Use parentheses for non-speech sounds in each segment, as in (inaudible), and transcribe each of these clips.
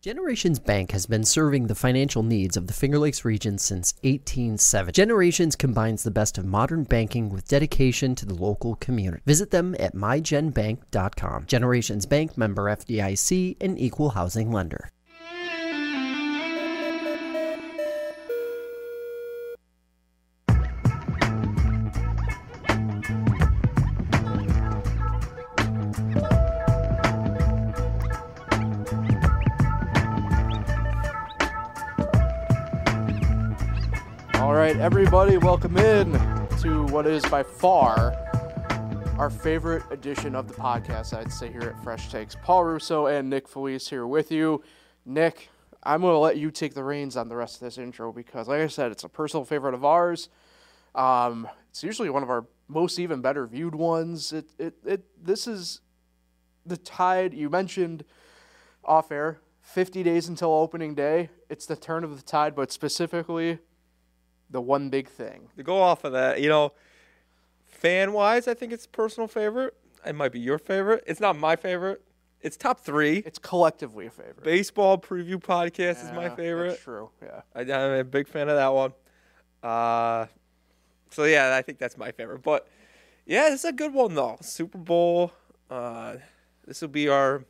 Generations Bank has been serving the financial needs of the Finger Lakes region since 1870. Generations combines the best of modern banking with dedication to the local community. Visit them at mygenbank.com. Generations Bank member FDIC and equal housing lender. Everybody, welcome in to what is by far our favorite edition of the podcast, I'd say, here at Fresh Takes. Paul Russo and Nick Felice here with you. Nick, I'm going to let you take the reins on the rest of this intro because, like I said, it's a personal favorite of ours. Um, it's usually one of our most even better viewed ones. It, it, it, this is the tide you mentioned off air 50 days until opening day. It's the turn of the tide, but specifically the one big thing. to go off of that, you know, fan wise, I think it's personal favorite. It might be your favorite. It's not my favorite. It's top three. It's collectively a favorite. Baseball preview podcast is my favorite. That's true. Yeah. I, I'm a big fan of that one. Uh, so yeah, I think that's my favorite. But yeah, it's a good one though. Super Bowl. Uh, this will be our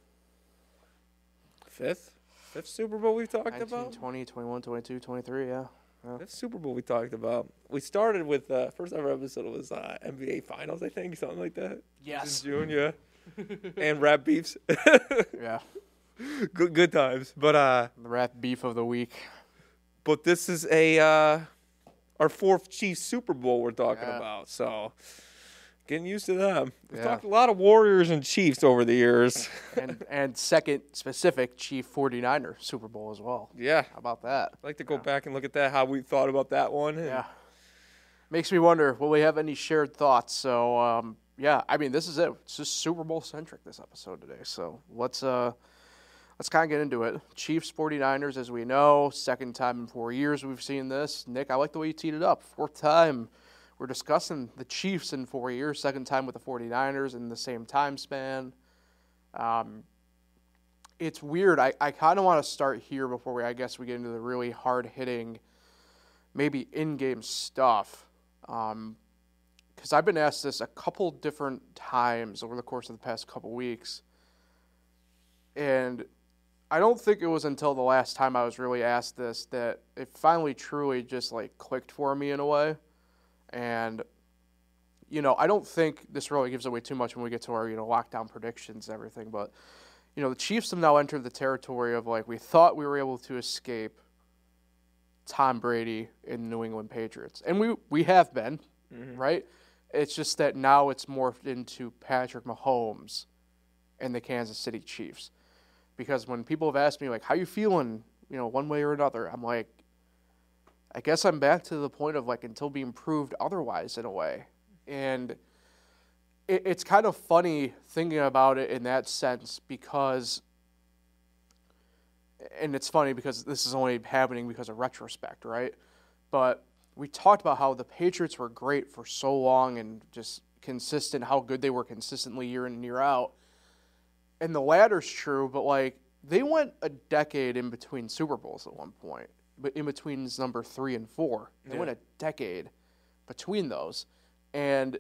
fifth, fifth Super Bowl we've talked 19, about. 20, 21, 22, 23, yeah. Fifth Super Bowl we talked about. We started with uh, first ever episode was uh, NBA Finals, I think, something like that. Yes. in June, yeah. (laughs) and rap beefs, (laughs) Yeah. good good times. But uh, The rap beef of the week. but this is a uh, our fourth Chiefs Super Bowl we're talking Yeah. about, so getting used to them. We've Yeah. talked a lot of Warriors and Chiefs over the years. (laughs) And and second specific Chief 49er Super Bowl as well. yeah, How about that? I'd like to go back and look at that how we thought about that one. Yeah. Makes me wonder, will we have any shared thoughts? So um, yeah, I mean this is it. It's just Super Bowl centric this episode today. So let's uh let's kind of get into it. Chiefs 49ers as we know, second time in 4 years we've seen this. Nick, I like the way you teed it up. Fourth time we're discussing the Chiefs in 4 years, second time with the 49ers in the same time span. Um it's weird. I, I kind of want to start here before we, I guess, we get into the really hard hitting, maybe in game stuff. Because I've been asked this a couple different times over the course of the past couple weeks. And I don't think it was until the last time I was really asked this that it finally truly just like clicked for me in a way. And, you know, I don't think this really gives away too much when we get to our, you know, lockdown predictions and everything, but you know, the Chiefs have now entered the territory of like we thought we were able to escape Tom Brady and the New England Patriots. And we we have been, mm-hmm. right? It's just that now it's morphed into Patrick Mahomes and the Kansas City Chiefs. Because when people have asked me like how you feeling, you know, one way or another, I'm like I guess I'm back to the point of like until being proved otherwise in a way. And it, it's kind of funny thinking about it in that sense because, and it's funny because this is only happening because of retrospect, right? But we talked about how the Patriots were great for so long and just consistent, how good they were consistently year in and year out. And the latter's true, but like they went a decade in between Super Bowls at one point, but in between is number three and four. They went a decade between those. And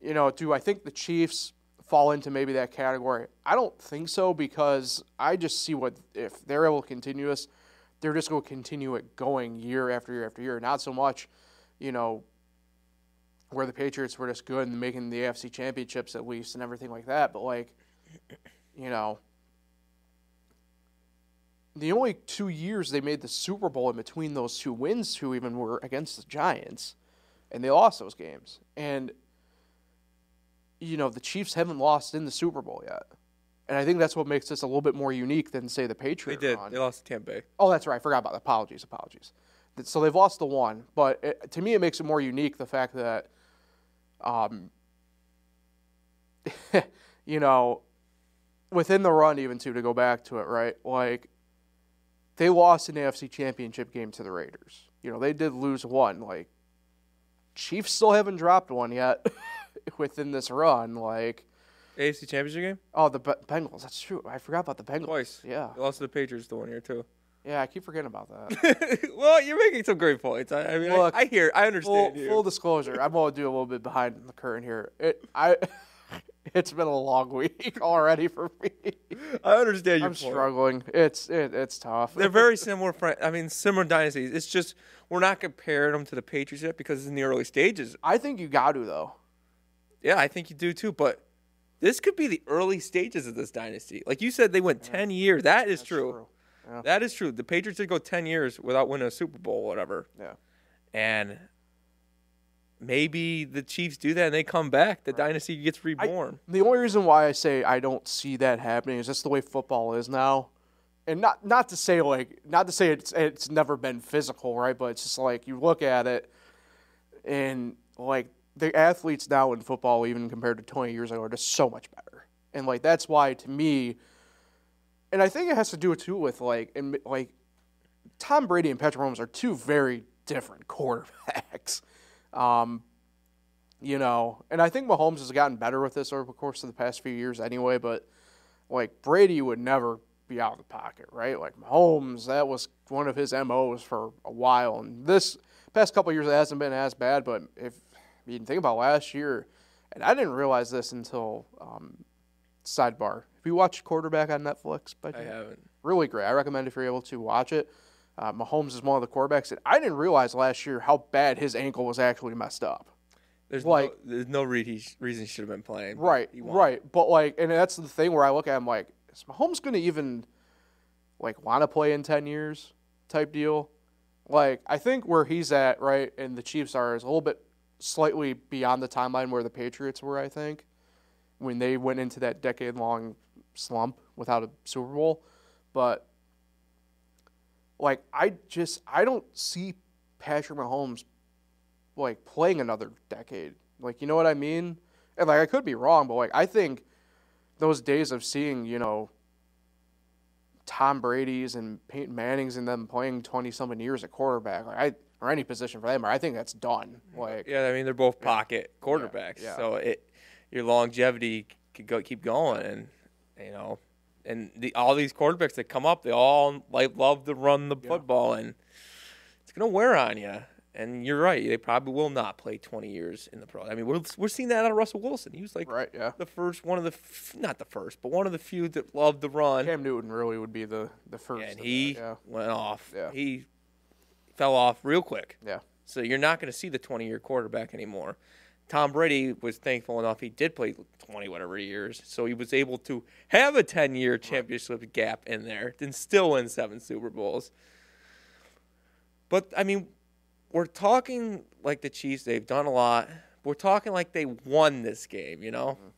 you know, do I think the Chiefs fall into maybe that category? I don't think so because I just see what if they're able to continue this, they're just going to continue it going year after year after year. Not so much, you know, where the Patriots were just good and making the AFC championships at least and everything like that, but like, you know, the only two years they made the Super Bowl in between those two wins, who even were against the Giants, and they lost those games. And you know, the Chiefs haven't lost in the Super Bowl yet. And I think that's what makes this a little bit more unique than, say, the Patriots. They did. run. They lost to Tampa Bay. Oh, that's right. I forgot about that. Apologies. Apologies. So they've lost the one, but it, to me, it makes it more unique the fact that, um, (laughs) you know, within the run, even too, to go back to it, right? Like, they lost an AFC championship game to the Raiders. You know, they did lose one. Like, Chiefs still haven't dropped one yet (laughs) within this run. Like, AFC Championship game Oh, the Be- Bengals. That's true. I forgot about the Bengals. twice. Yeah. They lost to the Patriots the one year too. Yeah, I keep forgetting about that. (laughs) well, you're making some great points. I, I mean, Look, I, I hear, I full, understand you. full disclosure, I'm gonna do a little bit behind the curtain here. It I (laughs) it's been a long week (laughs) already for me. I understand you. I'm point. struggling. It's it, it's tough. They're very (laughs) similar. I mean, similar dynasties. It's just we're not comparing them to the Patriots yet because it's in the early stages. I think you got to though. Yeah, I think you do too. But this could be the early stages of this dynasty. Like you said, they went ten years. That is That's true. Yeah. That is true. The Patriots did go ten years without winning a Super Bowl or whatever. Yeah. And maybe the Chiefs do that and they come back. The dynasty gets reborn. The only reason why I say I don't see that happening is just the way football is now. And not not to say like not to say it's it's never been physical, right? But it's just like you look at it and like the athletes now in football even compared to 20 years ago are just so much better. And like that's why to me and I think it has to do too with like and like Tom Brady and Patrick Mahomes are two very different (laughs) quarterbacks. Um, you know, and I think Mahomes has gotten better with this over the course of the past few years anyway, but like Brady would never be out of the pocket, right? Like Mahomes, that was one of his MOs for a while. And this past couple years it hasn't been as bad, but if you think about last year, and I didn't realize this until um, sidebar. Have you watched Quarterback on Netflix? By I haven't. really great. I recommend if you're able to watch it. Uh, Mahomes is one of the quarterbacks, that I didn't realize last year how bad his ankle was actually messed up. There's Like- no, there's no re- reason he should have been playing. Right, right. But like, and that's the thing where I look at him like, is Mahomes going to even like want to play in ten years? Type deal. Like, I think where he's at, right, and the Chiefs are is a little bit slightly beyond the timeline where the Patriots were. I think when they went into that decade-long slump without a Super Bowl, but like I just I don't see Patrick Mahomes like playing another decade. Like you know what I mean? And like I could be wrong, but like I think those days of seeing, you know, Tom Brady's and Peyton Manning's and them playing twenty something years at quarterback, like I or any position for them, I think that's done. Like Yeah, I mean they're both pocket quarterbacks, yeah. so it your longevity could go keep going, and you know, and the all these quarterbacks that come up, they all like love to run the football, and it's gonna wear on you. And you're right, they probably will not play 20 years in the pro. I mean, we're we're seeing that out of Russell Wilson. He was like right, yeah. the first one of the f- not the first, but one of the few that loved to run. Cam Newton really would be the the first. and he that, yeah. went off. Yeah. He fell off real quick. Yeah. So you're not going to see the 20 year quarterback anymore. Tom Brady was thankful enough he did play 20 whatever years, so he was able to have a 10 year championship gap in there, then still win seven Super Bowls. But I mean, we're talking like the Chiefs; they've done a lot. We're talking like they won this game. You know, mm-hmm.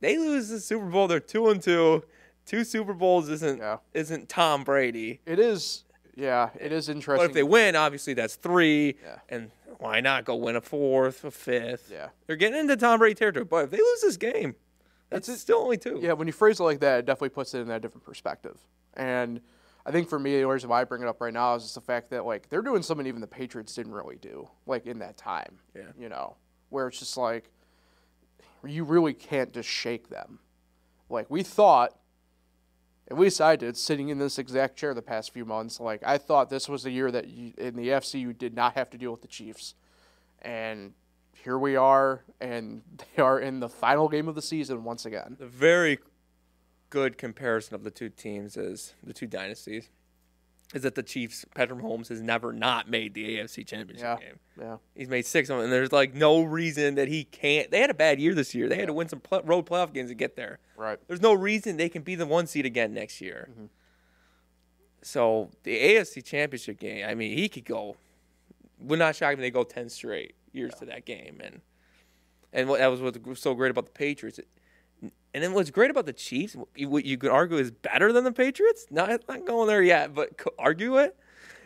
they lose the Super Bowl. They're two and two. Two Super Bowls isn't Yeah. isn't Tom Brady. It is yeah, it is interesting. But if they win, obviously that's three. Yeah. And why not go win a fourth, a fifth? Yeah. They're getting into Tom Brady territory. But if they lose this game, that's still only two. Yeah, when you phrase it like that, it definitely puts it in that different perspective. And I think for me, the reason why I bring it up right now is just the fact that like they're doing something even the Patriots didn't really do, like in that time. Yeah. You know, where it's just like you really can't just shake them. Like we thought, at least I did, sitting in this exact chair the past few months. Like I thought this was the year that you, in the FC you did not have to deal with the Chiefs, and here we are, and (laughs) they are in the final game of the season once again. The very good comparison of the two teams is the two dynasties. Is that the Chiefs, Patrick Mahomes has never not made the AFC Championship Yeah. game. Yeah. He's made six of them, and there's like no reason that he can't. They had a bad year this year. They had to win some pl- road playoff games to get there. Right. There's no reason they can be the one seed again next year. Mm-hmm. So the AFC Championship game, I mean, he could go. Would not shock me if they go ten straight years to that game, and and what that was what was so great about the Patriots. And then what's great about the Chiefs, what you could argue is better than the Patriots. Not not going there yet, but argue it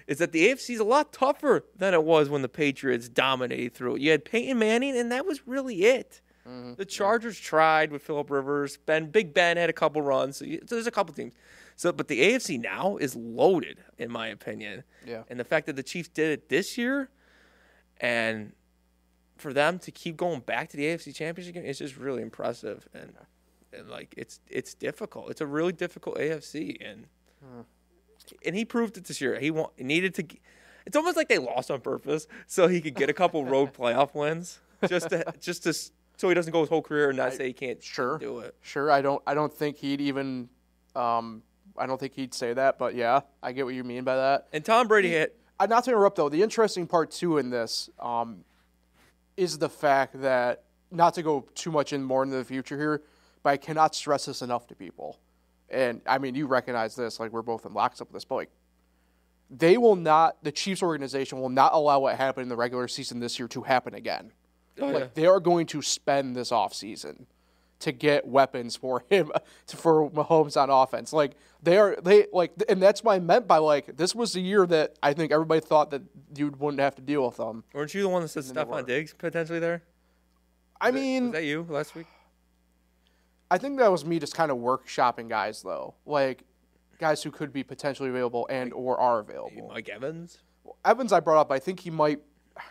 is that the AFC is a lot tougher than it was when the Patriots dominated through it. You had Peyton Manning, and that was really it. Mm-hmm. The Chargers tried with Philip Rivers. Ben Big Ben had a couple runs. So, you, so there's a couple teams. So, but the AFC now is loaded, in my opinion. Yeah. And the fact that the Chiefs did it this year, and for them to keep going back to the AFC Championship game, it's just really impressive. And and like it's it's difficult. It's a really difficult AFC, and and he proved it this year. He, want, needed to. It's almost like they lost on purpose (laughs) so he could get a couple (laughs) road playoff wins, just to (laughs) just to so he doesn't go his whole career and not say he can't Sure. do it. Sure, I don't. I don't think he'd even. Um, I don't think he'd say that, but yeah, I get what you mean by that. And Tom Brady hit. Uh, not to interrupt though, the interesting part too in this um, is the fact that not to go too much in more into the future here, but I cannot stress this enough to people. And I mean, you recognize this, like we're both in lockstep with this, but like they will not, the Chiefs organization will not allow what happened in the regular season this year to happen again. Oh, like yeah. they are going to spend this offseason to get weapons for (laughs) him for Mahomes on offense. Like they are they like and that's what I meant by like this was the year that I think everybody thought that you wouldn't have to deal with them. Weren't you the one that said Stefon. Diggs potentially there? I Was mean, that you last week? I think that was me just kind of workshopping guys though. Like guys who could be potentially available and or are available. Mike Evans. Evans I brought up, I think he might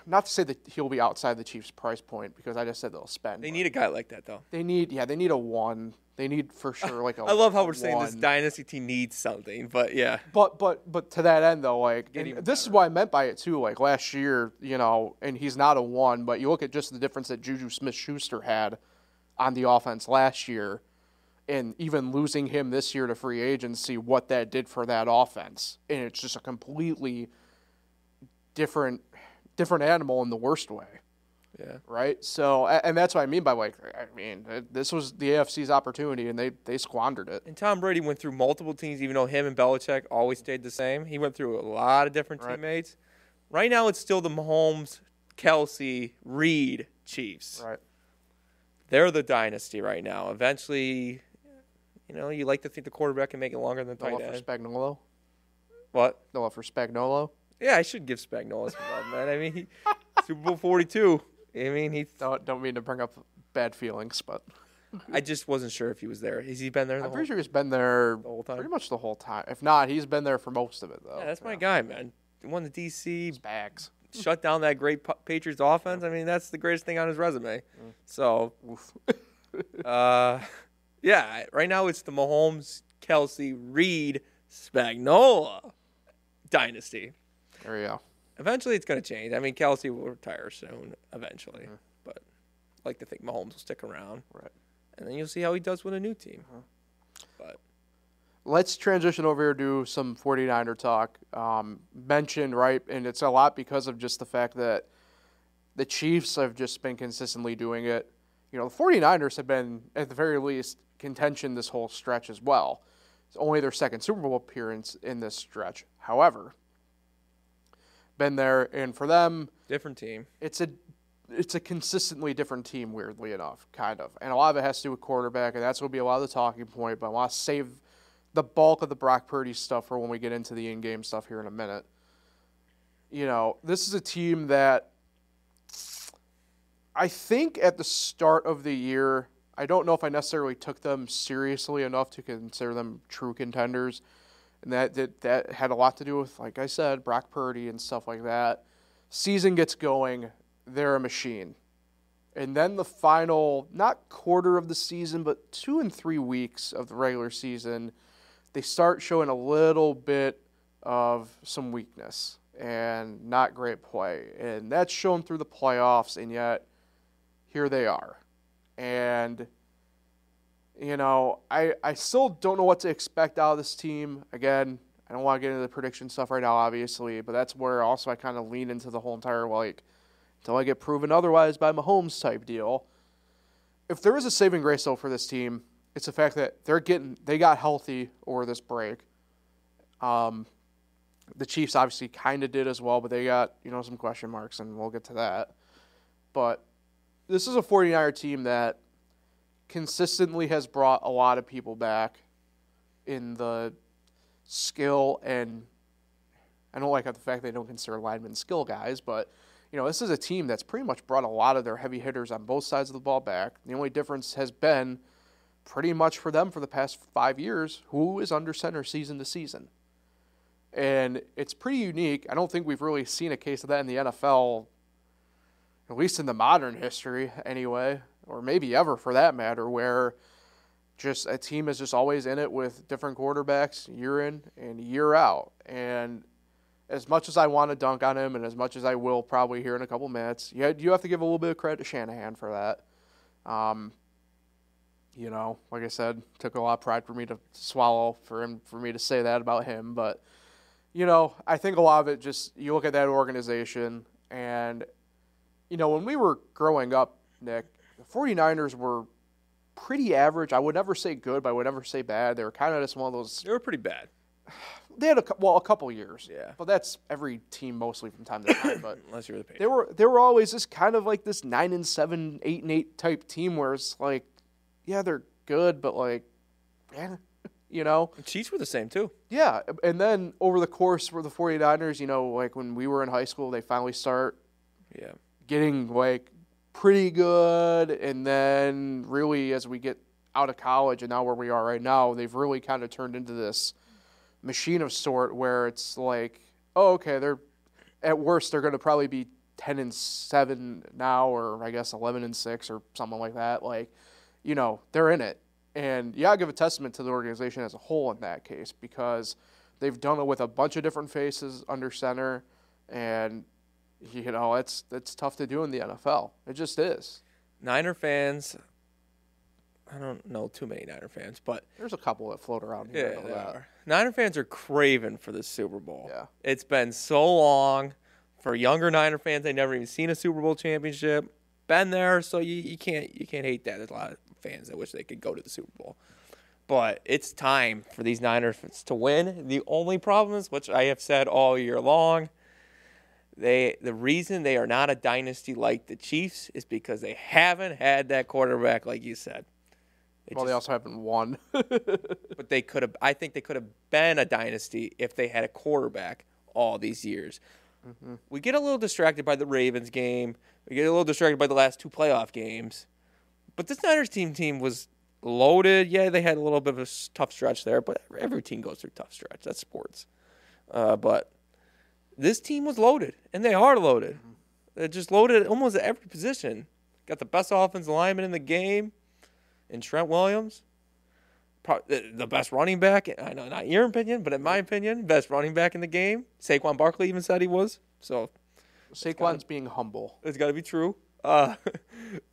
not to say that he'll be outside the Chiefs price point because I just said they'll spend. They need a guy like that though. they need yeah, they need a one. They need for (laughs) sure like a I love how we're saying this dynasty team needs something, but yeah, But but but to that end though, like this is what I meant by it too. Like last year, you know, and he's not a one, but you look at just the difference that Juju Smith Schuster had on the offense last year, and even losing him this year to free agency, what that did for that offense, and it's just a completely different different animal in the worst way yeah. right? So, and that's what I mean by like, I mean, uh, this was the AFC's opportunity, and they they squandered it. And Tom Brady went through multiple teams, even though him and Belichick always stayed the same. He went through a lot of different Right. teammates. Right now, it's still the Mahomes, Kelce, Reed Chiefs. Right. They're the dynasty right now. Eventually, you know, you like to think the quarterback can make it longer than the tight end. Spagnuolo. What? No love for Spagnuolo. Yeah, I should give Spagnuolo some love, man. I mean, he, Super Bowl 42. I mean, he. Don't don't mean to bring up bad feelings, but I just wasn't sure if he was there. Has he been there the I'm whole, pretty sure he's been there the whole time? pretty much the whole time. If not, he's been there for most of it though. Yeah, that's my guy, man. He won the DC, Spags. shut down that great Patriots offense. I mean, that's the greatest thing on his resume. So, (laughs) uh, yeah, right now it's the Mahomes, Kelce, Reed, Spagnuolo dynasty. There you go. Eventually, it's going to change. I mean, Kelce will retire soon, eventually, but I like to think Mahomes will stick around, Right. and then you'll see how he does with a new team. But Let's transition over here to some 49er talk. Um, mentioned, right, and it's a lot because of just the fact that the Chiefs have just been consistently doing it. You know, the 49ers have been, at the very least, contention this whole stretch as well. It's only their second Super Bowl appearance in this stretch. However, been there, and for them, different team. it's a it's a consistently different team, weirdly enough, kind of. And a lot of it has to do with quarterback, and that's going to be a lot of the talking point. But I want to save the bulk of the Brock Purdy stuff for when we get into the in-game stuff here in a minute. You know, this is a team that I think at the start of the year, I don't know if I necessarily took them seriously enough to consider them true contenders. And that, that that had a lot to do with, like I said, Brock Purdy and stuff like that. Season gets going, they're a machine. And then the final, not quarter of the season, but two and three weeks of the regular season, they start showing a little bit of some weakness and not great play. And that's shown through the playoffs, and yet here they are. And, you know, I, I still don't know what to expect out of this team. Again, I don't want to get into the prediction stuff right now, obviously, but that's where also I kind of lean into the whole entire, like, until I get proven otherwise by Mahomes type deal. If there is a saving grace, though, for this team, it's the fact that they're getting, they got healthy over this break. Um, the Chiefs obviously kind of did as well, but they got, you know, some question marks, and we'll get to that. But this is a 49er team that consistently has brought a lot of people back in the skill and I don't like the fact they don't consider linemen skill guys, but you know, this is a team that's pretty much brought a lot of their heavy hitters on both sides of the ball back. The only difference has been pretty much for them for the past five years who is under center season to season. And it's pretty unique. I don't think we've really seen a case of that in the NFL, at least in the modern history, anyway, or maybe ever for that matter, where just a team is just always in it with different quarterbacks year in and year out. And as much as I want to dunk on him, and as much as I will probably here in a couple minutes, you you have to give a little bit of credit to Shanahan for that. Um, you know, like I said, took a lot of pride for me to swallow for him for me to say that about him, but you know, I think a lot of it just you look at that organization and you know, when we were growing up, Nick, the 49ers were pretty average. I would never say good, but I would never say bad. They were kind of just one of those. They were pretty bad. (sighs) They had a well, a couple years. Yeah. But that's every team mostly from time to time. But (coughs) Unless you're the Patriots. they were they were always just kind of like this nine and seven, eight and eight type team where it's like, yeah, they're good, but like, man, (laughs) you know. The Chiefs were the same too. Yeah, and then over the course for the 49ers, you know, like when we were in high school, they finally start Yeah. getting like pretty good and then really as we get out of college and now where we are right now, they've really kind of turned into this machine of sort where it's like, oh okay, they're at worst they're going to probably be 10 and 7 now or I guess 11 and 6 or something like that. Like, you know, they're in it. And yeah, I give a testament to the organization as a whole in that case because they've done it with a bunch of different faces under center and (laughs) you know, it's it's tough to do in the NFL. It just is. Niner fans. I don't know too many Niner fans, but There's a couple that float around here. yeah, I know they that. are. Niner fans are craving for the Super Bowl. Yeah. It's been so long. For younger Niner fans, they never even seen a Super Bowl championship. Been there, so you, you can't you can't hate that. There's a lot of fans that wish they could go to the Super Bowl. But it's time for these Niners to win. The only problem is, which I have said all year long, they the reason they are not a dynasty like the Chiefs is because they haven't had that quarterback, like you said. They Well, they also haven't won. (laughs) but they could have. I think they could have been a dynasty if they had a quarterback all these years. We get a little distracted by the Ravens game. We get a little distracted by the last two playoff games. But this Niners team team was loaded. Yeah, they had a little bit of a tough stretch there, but every team goes through tough stretch. That's sports. Uh, but this team was loaded, and they are loaded. They're just loaded almost at every position. Got the best offensive lineman in the game, in Trent Williams the best running back. I know not your opinion, but in my opinion, best running back in the game. Saquon Barkley even said he was. So Saquon's being humble. it's got to be true. Uh, (laughs)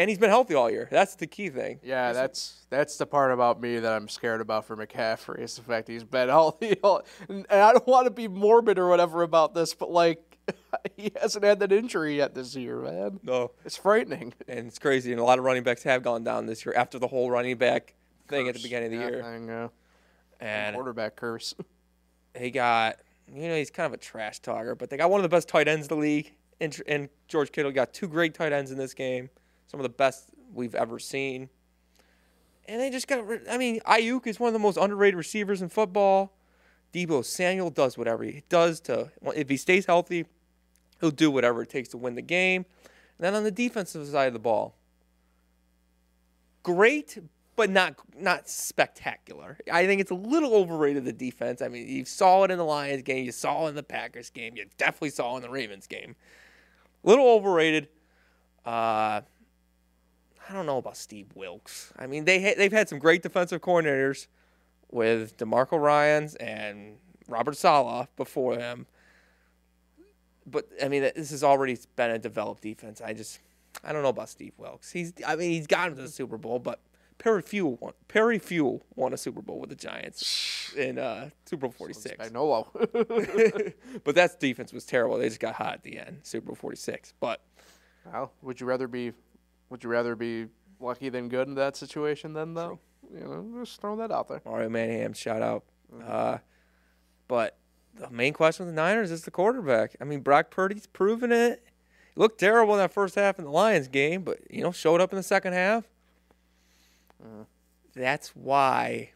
and he's been healthy all year. That's the key thing. Yeah, that's that's the part about me that I'm scared about for McCaffrey is the fact he's been (laughs) healthy. all- And I don't want to be morbid or whatever about this, but like (laughs) he hasn't had that injury yet this year, man. No, It's frightening. and it's crazy. And a lot of running backs have gone down this year after the whole running back thing at the beginning of the year. thing, yeah. And quarterback curse. (laughs) he got, you know, he's kind of a trash talker, but they got one of the best tight ends in the league. And, and George Kittle got two great tight ends in this game, some of the best we've ever seen. And they just got, I mean, Aiyuk is one of the most underrated receivers in football. Deebo Samuel does whatever he does to, if he stays healthy, he'll do whatever it takes to win the game. And then on the defensive side of the ball, great, but not not spectacular. I think it's a little overrated the defense. I mean, you saw it in the Lions game, you saw it in the Packers game, you definitely saw it in the Ravens game. A little overrated. Uh, I don't know about Steve Wilks. I mean, they ha- they've had some great defensive coordinators with DeMeco Ryans and Robert Saleh before him. But I mean, this has already been a developed defense. I just I don't know about Steve Wilks. He's I mean he's gotten to the Super Bowl, but Perry Fewell won Perry Fewell won a Super Bowl with the Giants in uh, Super Bowl forty six. Spagnuolo. but that defense was terrible. They just got hot at the end, Super Bowl forty six. But well, would you rather be would you rather be lucky than good in that situation then though? You know, just throwing that out there. Mario Manningham, shout out. Uh, but the main question with the Niners is the quarterback. I mean, Brock Purdy's proven it. He looked terrible in that first half in the Lions game, but you know, showed up in the second half. That's why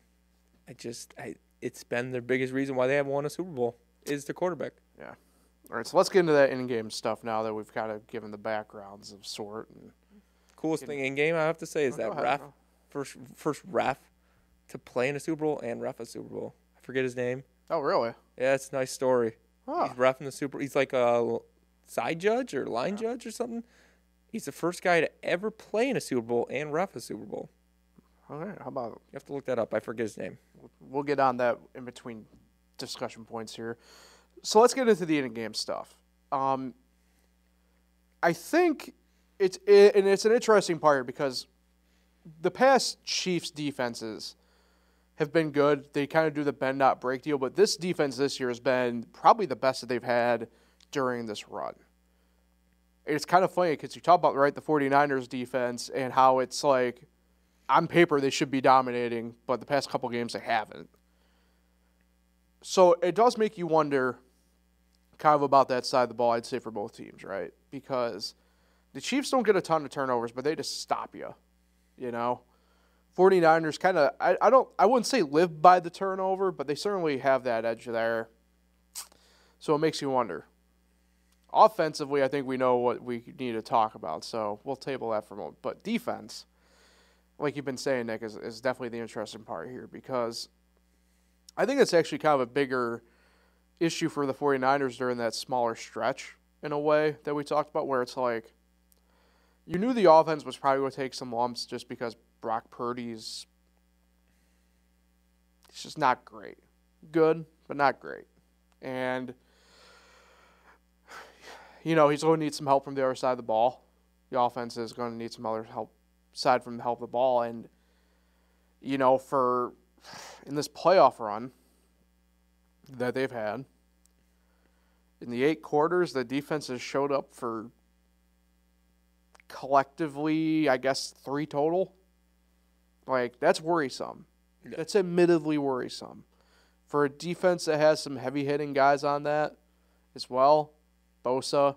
I just I it's been their biggest reason why they haven't won a Super Bowl is the quarterback. Yeah. All right, so let's get into that in-game stuff now that we've kind of given the backgrounds of sort. And Coolest thing in game I have to say is Oh, that ref first first ref to play in a Super Bowl and ref a Super Bowl. I forget his name. oh, really? Yeah, it's a nice story. Oh, He's refing the super. He's like a side judge or line judge or something. He's the first guy to ever play in a Super Bowl and ref a Super Bowl. All right, how about You have to look that up. I forget his name. we'll get on that in between discussion points here. So let's get into the in game stuff. Um, I think it's it, and it's an interesting part because the past Chiefs defenses have been good. They kind of do the bend not break deal, but this defense this year has been probably the best that they've had during this run. It's kind of funny because you talk about right the 49ers defense and how it's like on paper they should be dominating, but the past couple games they haven't. So it does make you wonder kind of about that side of the ball, I'd say, for both teams, right? Because the Chiefs don't get a ton of turnovers, but they just stop you. You know? 49ers kind of I, I don't I wouldn't say live by the turnover, but they certainly have that edge there. So it makes you wonder. Offensively, I think we know what we need to talk about, so we'll table that for a moment. But defense, like you've been saying, Nick, is, is definitely the interesting part here because I think it's actually kind of a bigger issue for the 49ers during that smaller stretch in a way that we talked about, where it's like you knew the offense was probably going to take some lumps just because Brock Purdy's it's just not great. Good, but not great. And (sighs) you know, he's going to need some help from the other side of the ball. The offense is going to need some other help aside from the help of the ball and you know, for (sighs) in this playoff run that they've had in the eight quarters, the defense has showed up for collectively, I guess, three total. Like, that's worrisome. Yeah. That's admittedly worrisome. For a defense that has some heavy hitting guys on that as well, Bosa,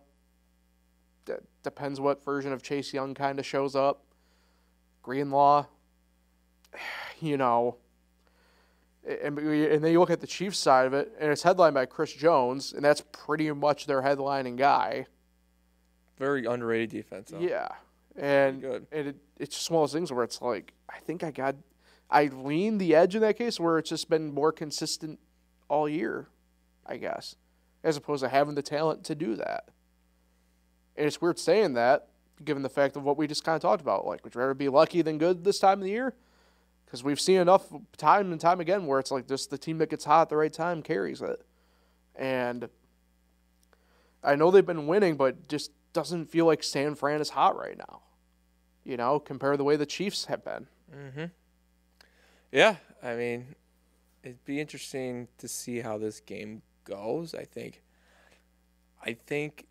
d- depends what version of Chase Young kind of shows up. Greenlaw, (sighs) you know, and, and then you look at the Chiefs side of it, and it's headlined by Chris Jones, and that's pretty much their headlining guy. Very underrated defense. though. Yeah, and and it, it's just one of those things where it's like I think I got I lean the edge in that case where it's just been more consistent all year, I guess, as opposed to having the talent to do that. And it's weird saying that, given the fact of what we just kind of talked about. Like, would you rather be lucky than good this time of the year? Because we've seen enough time and time again where it's like just the team that gets hot at the right time carries it. And I know they've been winning, but just doesn't feel like San Fran is hot right now. You know, compared to the way the Chiefs have been. Mm-hmm. Yeah, I mean, it'd be interesting to see how this game goes. I think, I think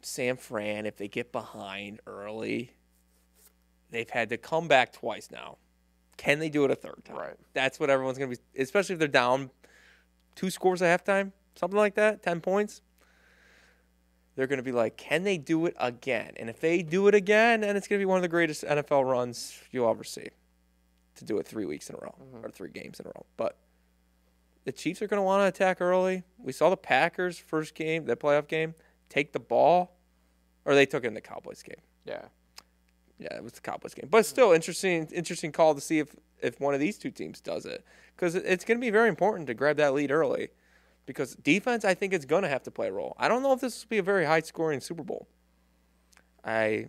San Fran, if they get behind early, they've had to come back twice now. Can they do it a third time? Right. That's what everyone's gonna be, especially if they're down two scores at halftime, something like that, ten points. They're gonna be like, can they do it again? And if they do it again, and it's gonna be one of the greatest NFL runs you'll ever see to do it three weeks in a row mm-hmm. or three games in a row. But the Chiefs are going to want to attack early. We saw the Packers first game, that playoff game, take the ball, or they took it in the Cowboys game. Yeah. Yeah, it was the Cowboys game, but mm-hmm. still interesting. Interesting call to see if if one of these two teams does it because it's going to be very important to grab that lead early. Because defense, I think it's going to have to play a role. I don't know if this will be a very high scoring Super Bowl. I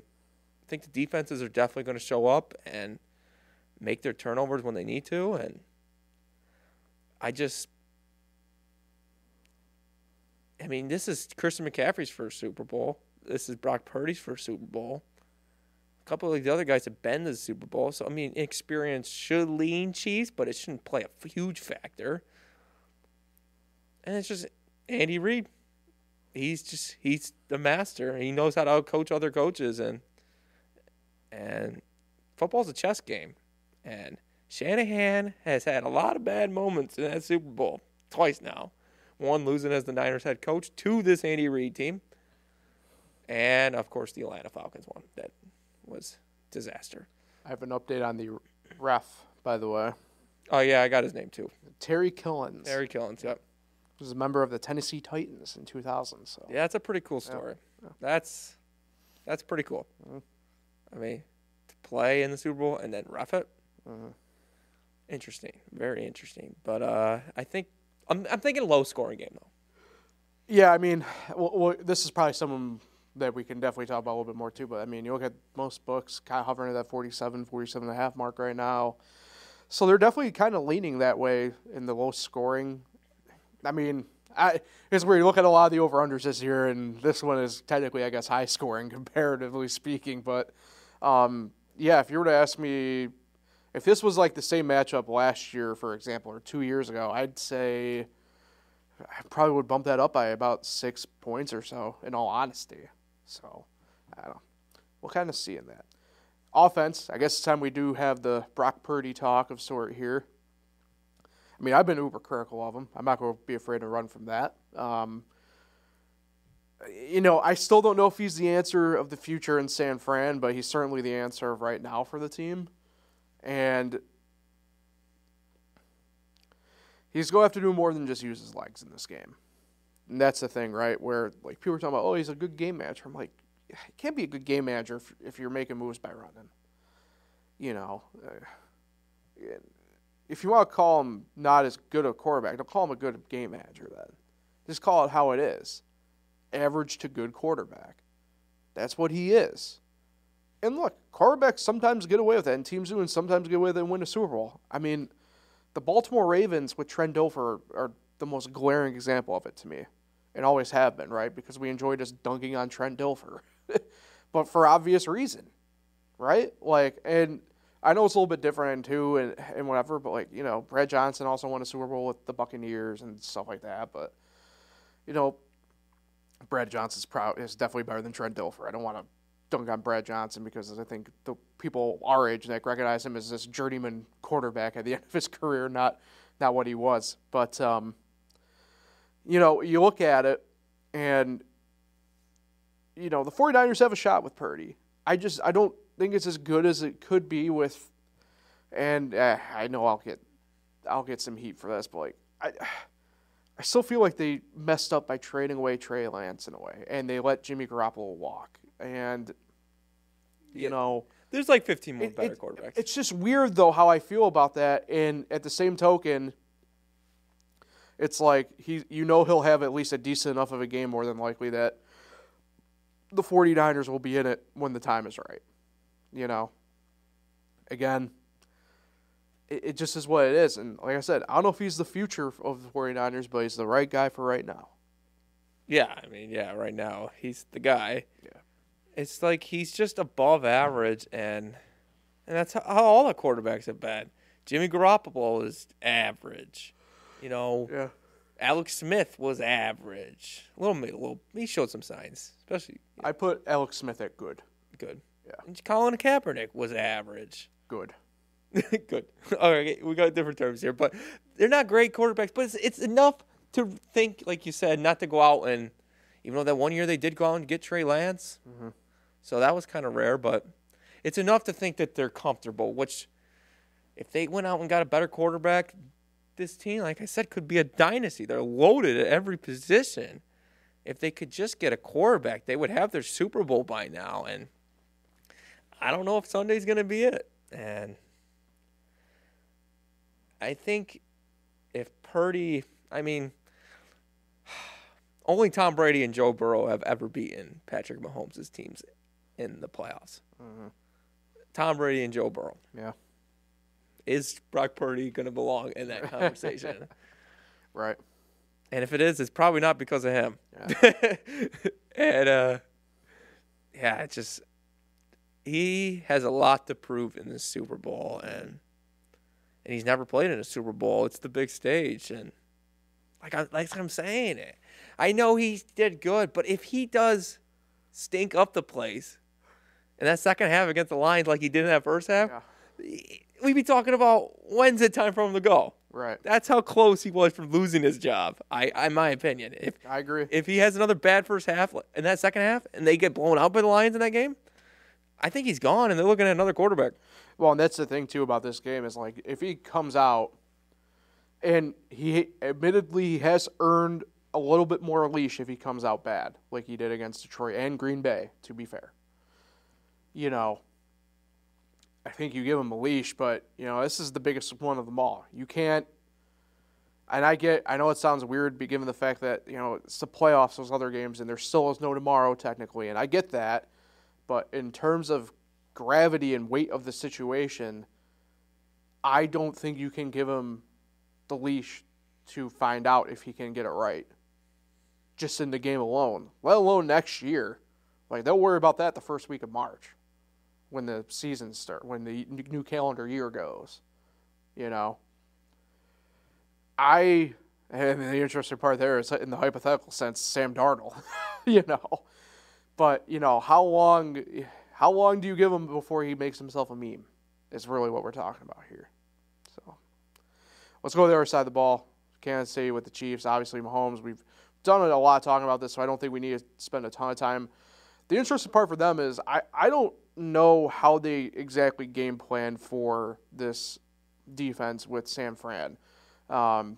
think the defenses are definitely going to show up and make their turnovers when they need to, and I just. I mean, this is Christian McCaffrey's first Super Bowl. This is Brock Purdy's first Super Bowl. A couple of the other guys have been to the Super Bowl, so I mean, experience should lean Chiefs, but it shouldn't play a huge factor. And it's just Andy Reid. He's just he's the master. He knows how to coach other coaches, and and football's a chess game. And Shanahan has had a lot of bad moments in that Super Bowl twice now. One losing as the Niners head coach, to this Andy Reid team, and of course the Atlanta Falcons one that was disaster. I have an update on the ref, by the way. Oh yeah, I got his name too. Terry Killens Terry Killens. Yep. Was a member of the Tennessee Titans in 2000. So Yeah, that's a pretty cool story. That's that's pretty cool. I mean, to play in the Super Bowl and then rough it. Interesting, very interesting. But uh, I think I'm I'm thinking low scoring game though. Yeah, I mean, well, well, this is probably someone that we can definitely talk about a little bit more too. But I mean, you look at most books kind of hovering at that 47, 47 and a half mark right now. So they're definitely kind of leaning that way in the low scoring. I mean, I, it's where you look at a lot of the over unders this year, and this one is technically, I guess, high scoring (laughs) comparatively speaking. But um, yeah, if you were to ask me if this was like the same matchup last year, for example, or two years ago, I'd say I probably would bump that up by about six points or so, in all honesty. So, I don't. We'll kind of see in that. Offense, I guess it's time we do have the Brock Purdy talk of sort here. I mean, I've been uber critical of him. I'm not going to be afraid to run from that. Um, you know, I still don't know if he's the answer of the future in San Fran, but he's certainly the answer of right now for the team. And he's going to have to do more than just use his legs in this game. And that's the thing, right? Where like people are talking about, oh, he's a good game manager. I'm like, he can't be a good game manager if, if you're making moves by running. You know, uh, if you want to call him not as good a quarterback, don't call him a good game manager then. Just call it how it is. Average to good quarterback. That's what he is. And look, quarterbacks sometimes get away with that, and teams do, and sometimes get away with it and win a Super Bowl. I mean, the Baltimore Ravens with Trent Dilfer are the most glaring example of it to me, and always have been, right? Because we enjoy just dunking on Trent Dilfer, (laughs) but for obvious reason, right? Like, and I know it's a little bit different too, and and whatever, but like you know, Brad Johnson also won a Super Bowl with the Buccaneers and stuff like that, but you know, Brad Johnson's proud is definitely better than Trent Dilfer. I don't want to dunk on Brad Johnson because I think the people our age that recognize him as this journeyman quarterback at the (laughs) end of his career, not not what he was. But um, you know, you look at it and you know, the 49ers have a shot with Purdy. I just I don't think it's as good as it could be with and uh, I know I'll get I'll get some heat for this, but like I I still feel like they messed up by trading away Trey Lance in a way, and they let Jimmy Garoppolo walk and you yeah. know there's like 15 more it, better it, quarterbacks. It's just weird though how I feel about that, and at the same token, it's like he you know he'll have at least a decent enough of a game more than likely that the 49ers will be in it when the time is right. You know, again, it, it just is what it is. And like I said, I don't know if he's the future of the 49ers, but he's the right guy for right now. Yeah, I mean, yeah, right now he's the guy. Yeah it's like he's just above average, and and that's how, how all the quarterbacks have been. Jimmy Garoppolo is average, you know. Yeah. Alex Smith was average. A little, a little. He showed some signs, especially. You know. I put Alex Smith at good. Good. Yeah. And Colin Kaepernick was average. Good. (laughs) good. All right, we got different terms here, but they're not great quarterbacks. But it's, it's enough to think, like you said, not to go out and, even though that one year they did go out and get Trey Lance. Mm-hmm. So that was kind of rare, but it's enough to think that they're comfortable, which if they went out and got a better quarterback, this team, like I said, could be a dynasty. They're loaded at every position. If they could just get a quarterback, they would have their Super Bowl by now. And I don't know if Sunday's going to be it. And I think if Purdy, I mean, (sighs) only Tom Brady and Joe Burrow have ever beaten Patrick Mahomes' teams in the playoffs. Mm-hmm. Tom Brady and Joe Burrow. Yeah. Is Brock Purdy going to belong in that conversation? (laughs) right. And if it is, it's probably not because of him. Yeah. (laughs) and uh, yeah, it's just he has a lot to prove in this Super Bowl, and and he's never played in a Super Bowl. It's the big stage, and like I like I'm saying it, I know he did good, but if he does stink up the place and that second half against the Lions, like he did in that first half, yeah. we'd be talking about when's it time for him to go. Right. That's how close he was from losing his job. I, in my opinion, if I agree, if he has another bad first half in that second half, and they get blown out by the Lions in that game, I think he's gone, and they're looking at another quarterback. Well, and that's the thing too about this game is like if he comes out, and he admittedly has earned a little bit more leash if he comes out bad, like he did against Detroit and Green Bay. To be fair, you know, I think you give him a leash, but you know this is the biggest one of them all. You can't. And I get, I know it sounds weird, given the fact that you know it's the playoffs, those other games, and there still is no tomorrow technically, and I get that. But in terms of gravity and weight of the situation, I don't think you can give him the leash to find out if he can get it right. Just in the game alone, let alone next year. Like they'll worry about that the first week of March, when the season start, when the new calendar year goes. You know. I and the interesting part there is in the hypothetical sense, Sam Darnold. (laughs) you know, but you know how long, how long do you give him before he makes himself a meme? Is really what we're talking about here. So let's go to the other side of the ball. Kansas City with the Chiefs. Obviously, Mahomes. We've done a lot of talking about this, so I don't think we need to spend a ton of time. The interesting part for them is I, I don't know how they exactly game plan for this defense with San Fran. Um,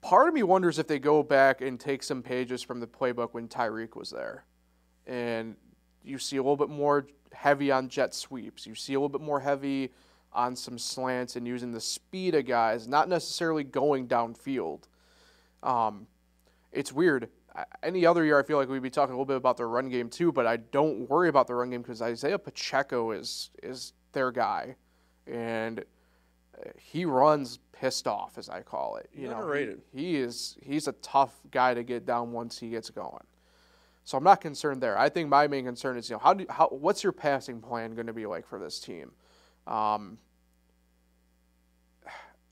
part of me wonders if they go back and take some pages from the playbook when Tyreek was there. And you see a little bit more heavy on jet sweeps. You see a little bit more heavy on some slants and using the speed of guys, not necessarily going downfield. Um, it's weird. Any other year, I feel like we'd be talking a little bit about their run game too, but I don't worry about the run game because Isaiah Pacheco is is their guy, and he runs pissed off, as I call it. You Underrated. know, he, he is he's a tough guy to get down once he gets going. So I'm not concerned there. I think my main concern is you know how do how what's your passing plan going to be like for this team? Um,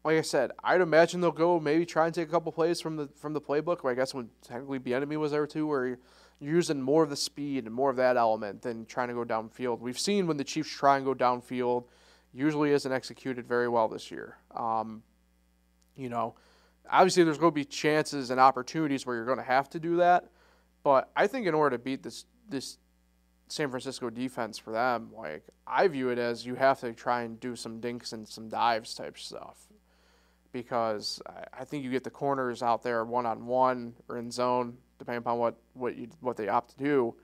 like I said, I'd imagine they'll go maybe try and take a couple plays from the from the playbook. Where I guess when technically the enemy was there too, where you're using more of the speed and more of that element than trying to go downfield. We've seen when the Chiefs try and go downfield, usually isn't executed very well this year. Um, you know, obviously there's going to be chances and opportunities where you're going to have to do that, but I think in order to beat this this San Francisco defense for them, like I view it as you have to try and do some dinks and some dives type stuff. Because I think you get the corners out there one on one or in zone, depending upon what, what you what they opt to do,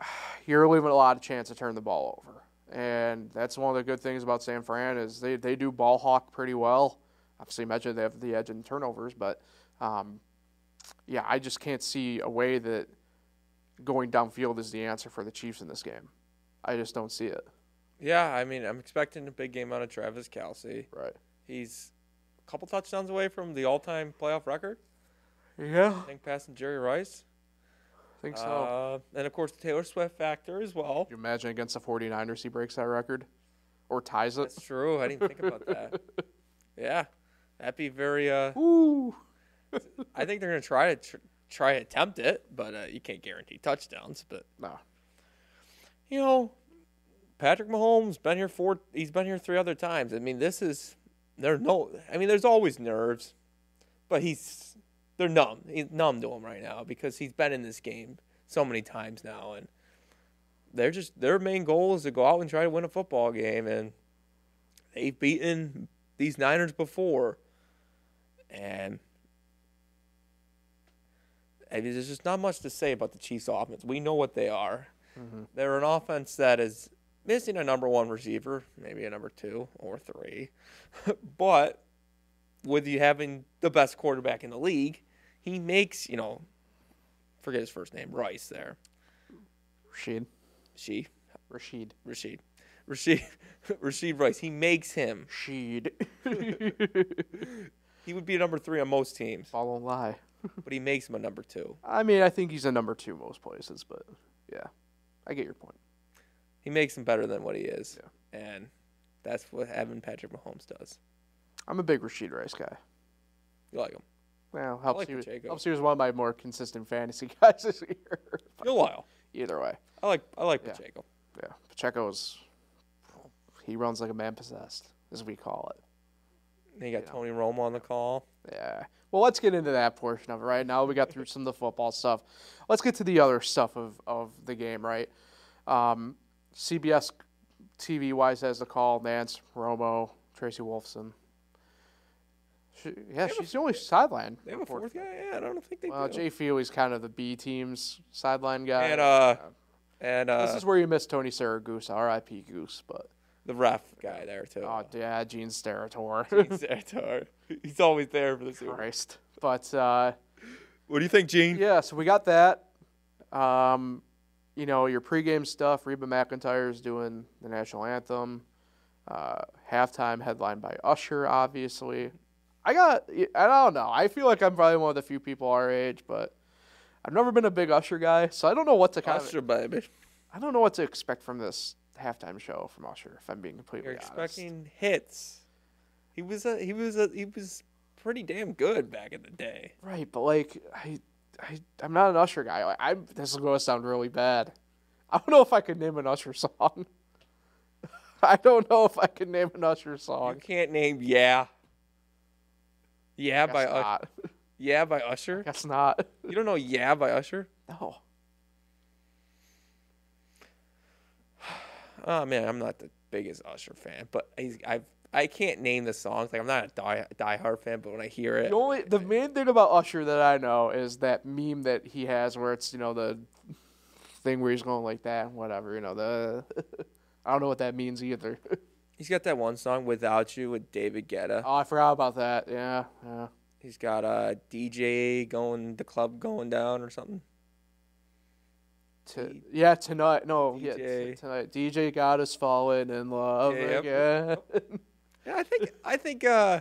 (sighs) you're leaving a lot of chance to turn the ball over. And that's one of the good things about San Fran is they, they do ball hawk pretty well. Obviously, imagine they have the edge in turnovers, but um, yeah, I just can't see a way that going downfield is the answer for the Chiefs in this game. I just don't see it. Yeah, I mean, I'm expecting a big game out of Travis Kelce. Right. He's a couple touchdowns away from the all-time playoff record. Yeah. I think passing Jerry Rice. I think so. Uh, and of course, the Taylor Swift factor as well. Can you imagine against the 49ers he breaks that record or ties it? That's true. I didn't think about that. (laughs) Yeah, that'd be very. Uh, Ooh. (laughs) I think they're gonna try to tr- try attempt it, but uh, you can't guarantee touchdowns. But No. you know, Patrick Mahomes been here four. He's been here three other times. I mean, this is there's no. I mean, there's always nerves, but he's they're numb. He's numb to him right now because he's been in this game so many times now, and they're just their main goal is to go out and try to win a football game, and they've beaten these Niners before, and. I mean, there's just not much to say about the Chiefs' offense. We know what they are. Mm-hmm. They're an offense that is missing a number one receiver, maybe a number two or three. (laughs) but with you having the best quarterback in the league, he makes, you know, forget his first name, Rice there. Rashid. She, Rashid. Rashid. Rashid, (laughs) Rashid Rice. He makes him. Rashid. (laughs) He would be a number three on most teams, Follow lie. (laughs) but he makes him a number two. I mean, I think he's a number two most places, but yeah, I get your point. He makes him better than what he is. Yeah. And that's what having Patrick Mahomes does. I'm a big Rashid Rice guy. You like him. Well, helps like was, Pacheco. helps he was one of my more consistent fantasy (laughs) guys this year. You'll while. Either way, I like I like Pacheco. Yeah. Pacheco. yeah, Pacheco's he runs like a man possessed, as we call it. Then you got Yeah. Tony Romo on the call. Yeah. Well, let's get into that portion of it right now. We got through some of the football stuff. Let's get to the other stuff of, of the game, right? Um, CBS TV wise has the call Nantz, Romo, Tracy Wolfson. She, yeah, she's the only sideline. They have a fourth guy? Yeah, I don't think they Well, do. Jay Feely's kind of the B team's sideline guy. And, uh, and uh, this is where you miss Tony Siragusa, R.I.P. Goose, but the ref guy there too. oh yeah, Gene Steratore. He's, (laughs) there. He's always there for the Super. Christ. But uh, What do you think, Gene? Yeah, so we got that. Um, you know, your pregame stuff. Reba McEntire's doing the national anthem. Uh, halftime headlined by Usher, obviously. I got, I don't know. I feel like I'm probably one of the few people our age, but I've never been a big Usher guy, so I don't know what to kind Usher, of, baby. I don't know what to expect from this halftime show from Usher. If I'm being completely You're honest. expecting hits. He was a he was a he was pretty damn good back in the day. Right, but like I, I I'm not an Usher guy. Like, I'm this is going to sound really bad. I don't know if I could name an Usher song. (laughs) I don't know if I can name an Usher song. You can't name yeah. Yeah by Usher. (laughs) Yeah by Usher. That's not. You don't know Yeah by Usher? No. Oh man, I'm not the biggest Usher fan, but he's, I've I can't name the songs. Like I'm not a die diehard fan, but when I hear it, The only the main thing about Usher that I know is that meme that he has where it's you know the thing where he's going like that, whatever. You know the (laughs) I don't know what that means either. (laughs) he's got that one song "Without You" with David Guetta. oh, I forgot about that. Yeah, yeah. He's got uh, a DJ going, the club going down or something. To, yeah, tonight. No, yeah, t- tonight. DJ got us falling in love Yep. again. Yeah, I think I think uh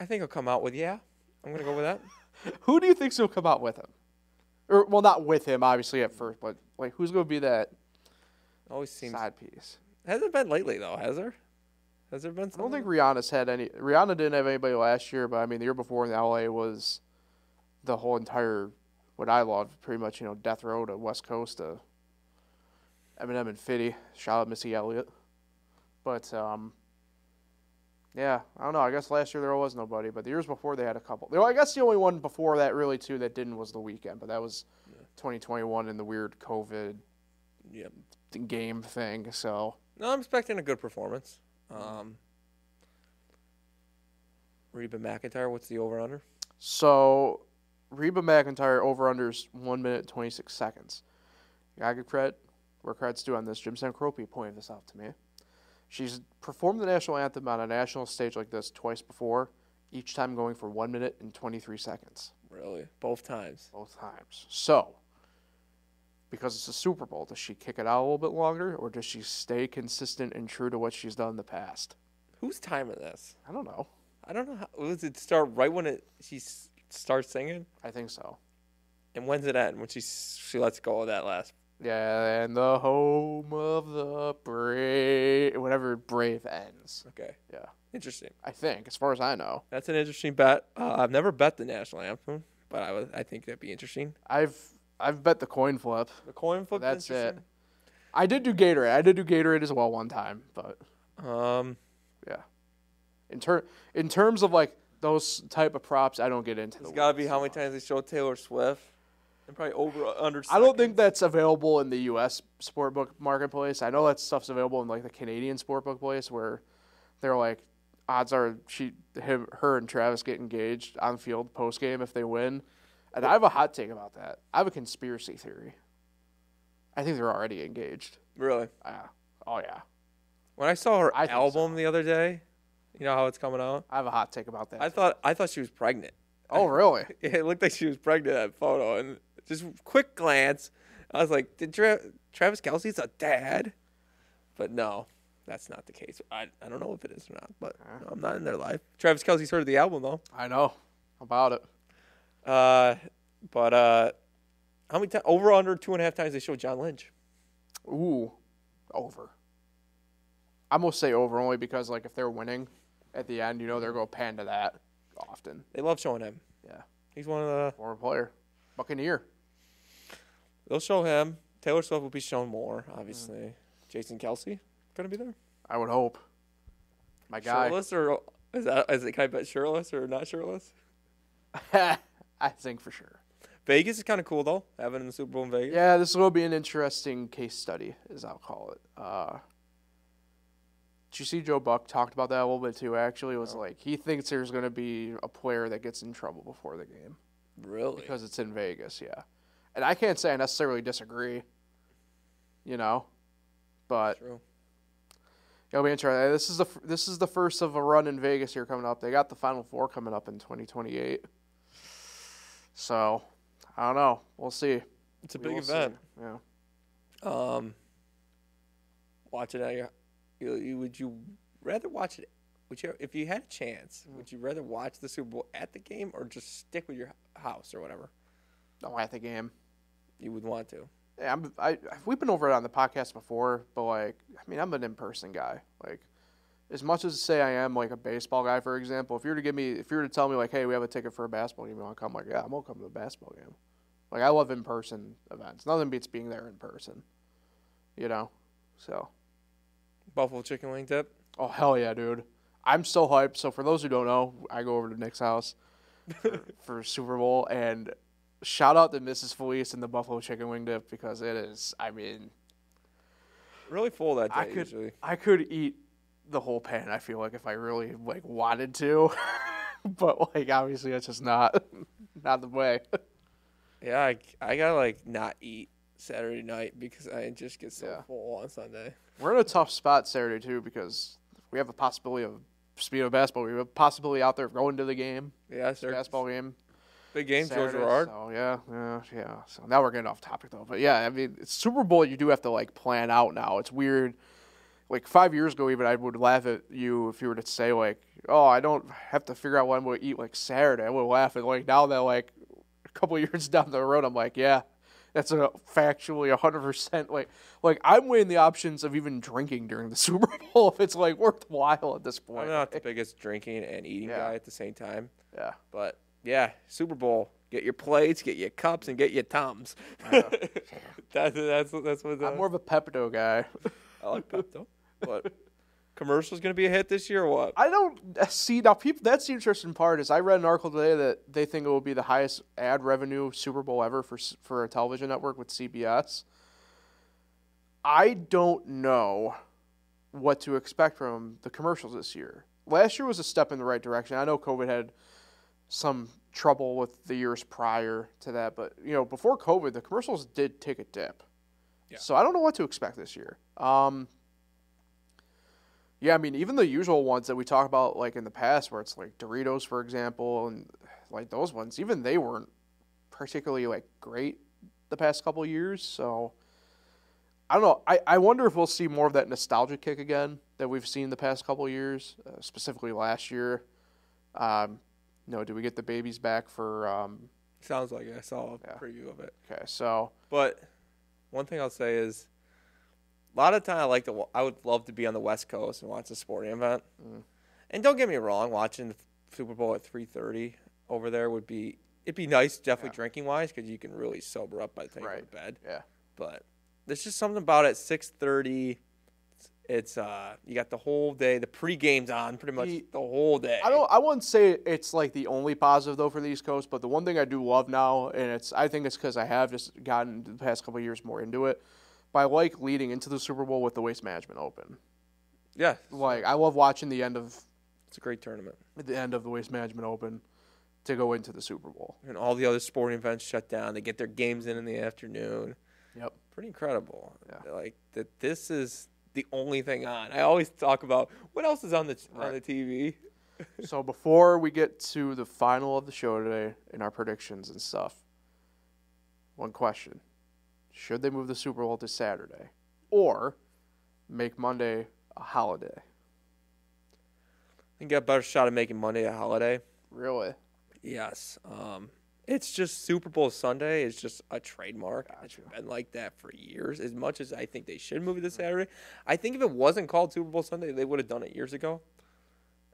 I think he'll come out with yeah. I'm gonna go with that. (laughs) Who do you think's gonna come out with him? Or well, not with him, obviously at first, but like who's gonna be that Always seems side piece? hasn't been lately though, has there? Has there been? I don't think Rihanna's had any. Rihanna didn't have anybody last year, but I mean the year before in LA was the whole entire what I loved, pretty much you know Death Row to West Coast to Eminem and Fitty. Shout out Missy Elliott. But um, yeah, I don't know. I guess last year there was nobody, but the years before they had a couple. Well, I guess the only one before that really too that didn't was the Weeknd, but that was 2021 and the weird COVID Yeah. game thing. So No, I'm expecting a good performance. Um Reba McEntire, what's the over under? So, Reba McEntire over unders one minute twenty six seconds. I give credit where credit's due on this. Jim Sancropi pointed this out to me. She's performed the national anthem on a national stage like this twice before, each time going for one minute and twenty three seconds, Really? Both times. both times. So, because it's a Super Bowl, does she kick it out a little bit longer, or does she stay consistent and true to what she's done in the past? Who's timing this? I don't know. I don't know how was it start right when it she s- starts singing? I think so. And when's it end? When she she lets go of that last Yeah, and the home of the brave, whenever brave ends. Okay. Yeah, Interesting. I think, as far as I know, That's an interesting bet. Uh, I've never bet the national anthem, but I would I think that'd be interesting. I've I've bet the coin flip. The coin flip. That's it. I did do Gatorade. I did do Gatorade as well one time, but Um, yeah, in ter- in terms of like those type of props, I don't get into. It's got to be weeds how so many times they show Taylor Swift, and probably over under. I don't think that's available in the U.S. sportbook marketplace. I know that stuff's available in like the Canadian sportbook place where they're like, odds are she, him, her, and Travis get engaged on field post game if they win. And I have a hot take about that. I have a conspiracy theory. I think they're already engaged. really. Yeah. Oh yeah. When I saw her I album the other day, you know how it's coming out. I have a hot take about that. I thought I thought she was pregnant. oh (laughs) really? It looked like she was pregnant in that photo, and just quick glance, I was like, "Did Tra- Travis Kelce's a dad?" But no, that's not the case. I I don't know if it is or not, but no, I'm not in their life. Travis Kelce's heard of the album though. I know about it. Uh, but uh, how many times over under two and a half times they showed John Lynch? Ooh, over. I'm gonna say over only because like if they're winning at the end, you know they're gonna pan to that often. They love showing him. Yeah. He's one of the. Former player, Buccaneer. They'll show him. Taylor Swift will be shown more, obviously. Jason Kelce gonna be there. I would hope. My guy. Shirtless or is that is it? Can I bet shirtless or not shirtless? (laughs) I think for sure. Vegas is kind of cool though, having the Super Bowl in Vegas. Yeah, this will be an interesting case study, as I'll call it. Uh, did you see Joe Buck talked about that a little bit too? Actually, it was like he thinks there's going to be a player that gets in trouble before the game Really? because it's in Vegas. Yeah, and I can't say I necessarily disagree. You know, but True. it'll be interesting. This is the this is the first of a run in Vegas here coming up. They got the Final Four coming up in 2028. So I don't know. We'll see. It's a We big will see. event. Yeah. Um, watch it at your You, you, would you rather watch it? Would you, if you had a chance, Mm. would you rather watch the Super Bowl at the game or just stick with your house or whatever? Oh, at the game. You would want to. Yeah, I'm, I we've been over it on the podcast before, but like, I mean, I'm an in-person guy. Like, as much as say I am like a baseball guy, for example, if you were to give me, if you were to tell me like, hey, we have a ticket for a basketball game, you want to come? Like, yeah, I'm gonna come to the basketball game. Like, I love in-person events. Nothing beats being there in person. You know, so Buffalo chicken wing dip. oh hell yeah, dude! I'm so hyped. So for those who don't know, I go over to Nick's house for, (laughs) for Super Bowl and. Shout out to Mrs. Felice and the Buffalo Chicken Wing Dip because it is, I mean, Really full that day I could usually. I could eat the whole pan. I feel like if I really like wanted to, (laughs) but like obviously that's just not (laughs) not the way. Yeah, I, I gotta like not eat Saturday night because I just get so Yeah. full on Sunday. We're in a tough spot Saturday too because we have a possibility of speed of basketball. We have a possibility out there of going to the game, Yeah, sir. basketball game. Big game, George Saturday, Gerard. So yeah, yeah, yeah. So now we're getting off topic though. But yeah, I mean, it's Super Bowl. You do have to like plan out now. It's weird. Like five years ago, even I would laugh at you if you were to say like, "Oh, I don't have to figure out what I'm going to eat like Saturday." I would laugh at like now that like a couple (laughs) years down the road, I'm like, yeah, that's a factually hundred percent like like I'm weighing the options of even drinking during the (laughs) Super Bowl if it's like worthwhile at this point. I'm not the biggest drinking and eating Yeah. guy at the same time, yeah. but yeah, Super Bowl. Get your plates, get your cups, and get your tums. (laughs) that's that's that's what. I'm more of a Pepto guy. I like Pepto, but (laughs) commercial's gonna be a hit this year or what? I don't uh, see now. People, that's the interesting part. Is I read an article today that they think it will be the highest ad revenue Super Bowl ever for for a television network with CBS. I don't know what to expect from the commercials this year. Last year was a step in the right direction. I know COVID had some trouble with the years prior to that, but you know before COVID, the commercials did take a dip. Yeah. So I don't know what to expect this year. Um, yeah, I mean, even the usual ones that we talk about, like in the past, where it's like Doritos, for example, and like those ones, even they weren't particularly like great the past couple years. So I don't know. I, I wonder if we'll see more of that nostalgia kick again that we've seen the past couple of years, uh, specifically last year. Um, you know, do we get the babies back for? Um, Sounds like it. I saw a Yeah. preview of it. okay, so But one thing I'll say is, a lot of the time I like to. I would love to be on the West Coast and watch a sporting event. Mm. And don't get me wrong, watching the Super Bowl at three thirty over there would be it'd be nice, definitely Yeah. drinking wise, because you can really sober up by the time you go Right. to bed. yeah, But there's just something about it. Six thirty. It's uh, you got the whole day. The pre-game's on pretty much The- the whole day. I don't. I wouldn't say it's like the only positive though for the East Coast, but the one thing I do love now, and it's I think it's because I have just gotten the past couple of years more into it. But I like leading into the Super Bowl with the Waste Management Open. Yeah, Like I love watching the end of it's a great tournament. the end of the Waste Management Open to go into the Super Bowl. And all the other sporting events shut down. They get their games in in the afternoon. Yep. pretty incredible. Yeah. Like that this is the only thing on. I always talk about what else is on the on Right. the TV. (laughs) so before we get to the final of the show today and our predictions and stuff, one question: Should they move the Super Bowl to Saturday, or make Monday a holiday? I think got a better shot of making Monday a holiday. Really? Yes. Um it's just Super Bowl Sunday is just a trademark. It's Gotcha. been like that for years. As much as I think they should move it to Saturday, I think if it wasn't called Super Bowl Sunday, they would have done it years ago.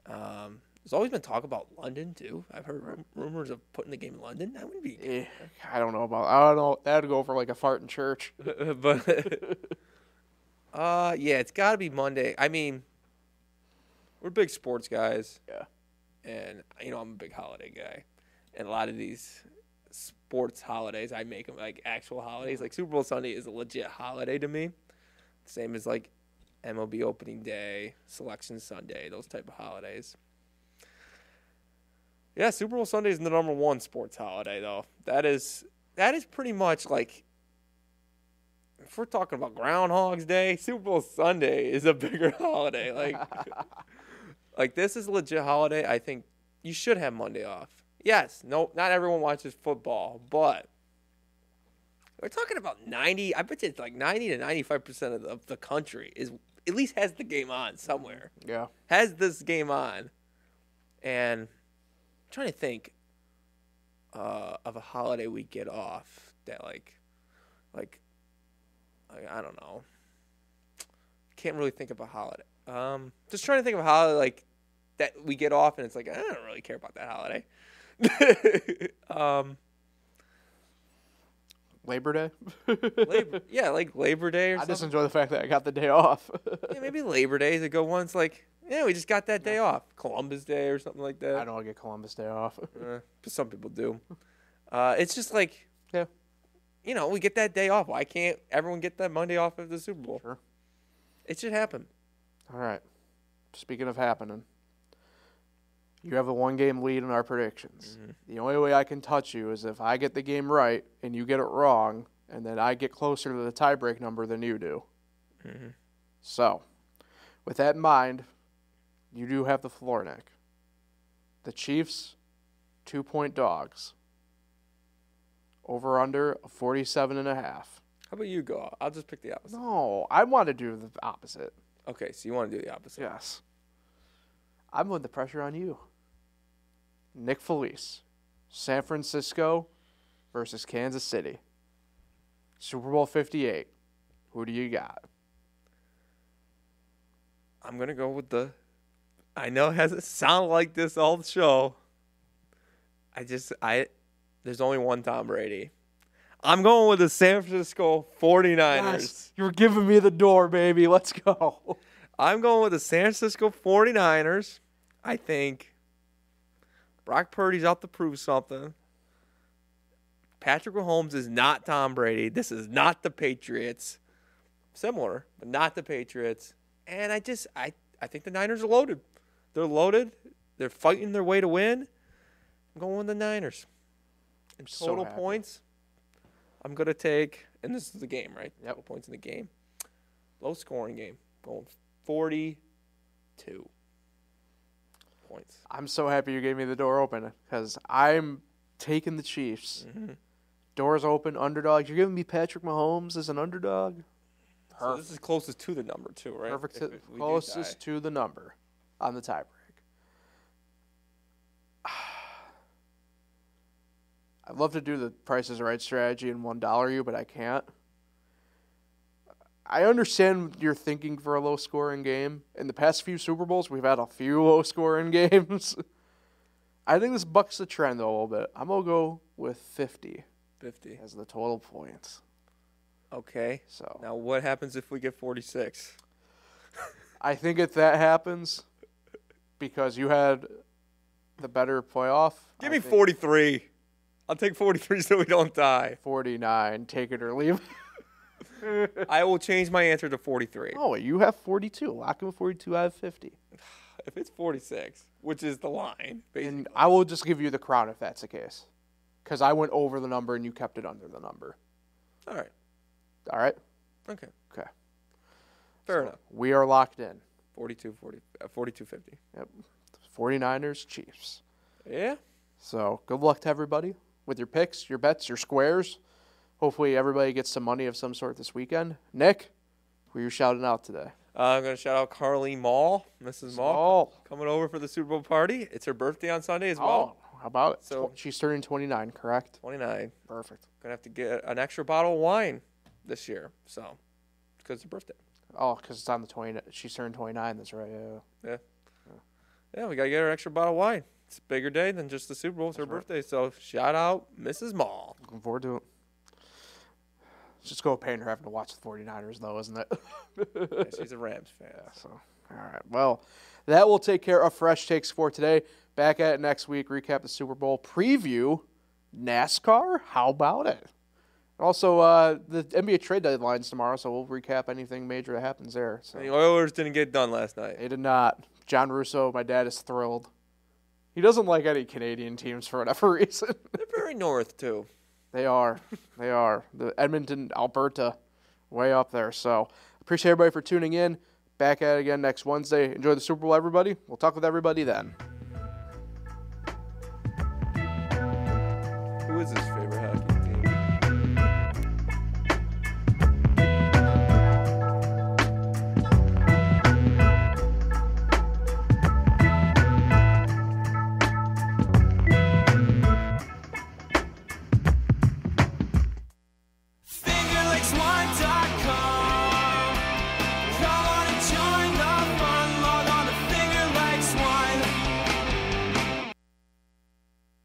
Um, there's always been talk about London too. I've heard rum- rumors of putting the game in London. That would be Eh, I don't know about. I don't know. That'd go for like a fart in church. but (laughs) (laughs) uh yeah, it's got to be Monday. I mean, we're big sports guys. Yeah. And you know, I'm a big holiday guy. And a lot of these sports holidays, I make them like actual holidays. Like Super Bowl Sunday is a legit holiday to me. Same as like MLB opening day, selection Sunday, those type of holidays. Yeah, Super Bowl Sunday is the number one sports holiday though. That is that is pretty much like if we're talking about Groundhog's Day, (laughs) Super Bowl Sunday is a bigger (laughs) holiday. Like, (laughs) like this is a legit holiday. I think you should have Monday off. Yes, no, not everyone watches football, but we're talking about ninety. I bet you it's like ninety to ninety-five percent of the, of the country is at least has the game on somewhere. Yeah. Has this game on, and trying to think uh, of a holiday we get off that like, like, like I don't know. Can't really think of a holiday. Um, just trying to think of a holiday like that we get off, and it's like I don't really care about that holiday. (laughs) um, Labor Day. Labor, (laughs) yeah, like Labor Day or I something. just enjoy the fact that I got the day off. Yeah, maybe Labor Day is a good one. It's like, yeah, we just got that day off. Columbus Day or something like that. I don't get Columbus Day off. (laughs) Uh, but some people do. Uh, it's just like, Yeah. you know, we get that day off. Why can't everyone get that Monday off of the Super Bowl? Sure. It should happen. All right. Speaking of happening, you have a one game lead in our predictions. The only way I can touch you is if I get the game right and you get it wrong, and then I get closer to the tiebreak number than you do. So, with that in mind, you do have the floor, Nick. The Chiefs, two point dogs. Over under 47 and a half. How about you go? I'll just pick the opposite. No, I want to do the opposite. Okay, so you want to do the opposite. Yes. I'm putting the pressure on you. Nick Felice, San Francisco versus Kansas City. Super Bowl 58. Who do you got? I'm going to go with the. I know it hasn't sounded like this all the show. I just, I. There's only one Tom Brady. I'm going with the San Francisco 49ers. You're giving me the door, baby. Let's go. I'm going with the San Francisco 49ers. I think Brock Purdy's out to prove something. Patrick Mahomes is not Tom Brady. This is not the Patriots. Similar, but not the Patriots. And I just I I think the Niners are loaded. They're loaded. They're fighting their way to win. I'm going with the Niners. In So total happy. points, I'm gonna take and this is the game, right? Yep. Total points in the game. Low scoring game. Going 42 points. I'm so happy you gave me the door open because I'm taking the Chiefs. Mm-hmm. Doors open, underdog. You're giving me Patrick Mahomes as an underdog? So this is closest to the number two, right? Perfect. If to- it- we do closest to the number on the tiebreak. (sighs) I'd love to do the Price is Right strategy and one dollar you, but I can't. I understand your thinking for a low scoring game. In the past few Super Bowls, we've had a few (laughs) low scoring games. (laughs) I think this bucks the trend though a little bit. I'm gonna go with 50 50. as the total points. Okay. So Now what happens if we get 46? I think if that happens, because you had the better playoff. Give I me think 43. I'll take 43 (laughs) so we don't die. 49. Take it or leave. (laughs) I will change my answer to 43. oh, you have 42. Lock with 42. I have 50. (sighs) If it's 46, which is the line, basically. And I will just give you the crown if that's the case. Because I went over the number and you kept it under the number. All right. All right? Okay. Okay. Fair enough. We are locked in. 42 40 uh, 42 50. Yep. 49ers, Chiefs. Yeah. So good luck to everybody with your picks, your bets, your squares. Hopefully everybody gets some money of some sort this weekend. Nick, who are you shouting out today? Uh, I'm going to shout out Carly Mall, Mrs. Mall, Oh, coming over for the Super Bowl party. It's her birthday on Sunday as well. oh, how about it? So- she's turning 29, correct? 29. Perfect. Gonna have to get an extra bottle of wine this year. So, because it's her birthday. Oh, because it's on the 20. She's turned 29. That's right. Yeah. Yeah, we gotta get her an extra bottle of wine. It's a bigger day than just the Super Bowl. It's her right. birthday. So shout out Mrs. Mall. Looking forward to it. It's just go pain her having to watch the 49ers, though, isn't it? Yeah, (laughs) she's a Rams fan. so, all right. Well, that will take care of Fresh Takes for today. Back at it next week. Recap the Super Bowl. Preview NASCAR. How about it? Also, uh, the NBA trade deadline's tomorrow, so we'll recap anything major that happens there. So. The Oilers didn't get done last night. They did not. John Russo, my dad is thrilled. He doesn't like any Canadian teams for whatever (laughs) reason. They're very north too. they are. They are. The Edmonton, Alberta, way up there. So appreciate everybody for tuning in. Back at it again next Wednesday. Enjoy the Super Bowl, everybody. We'll talk with everybody then. Who is this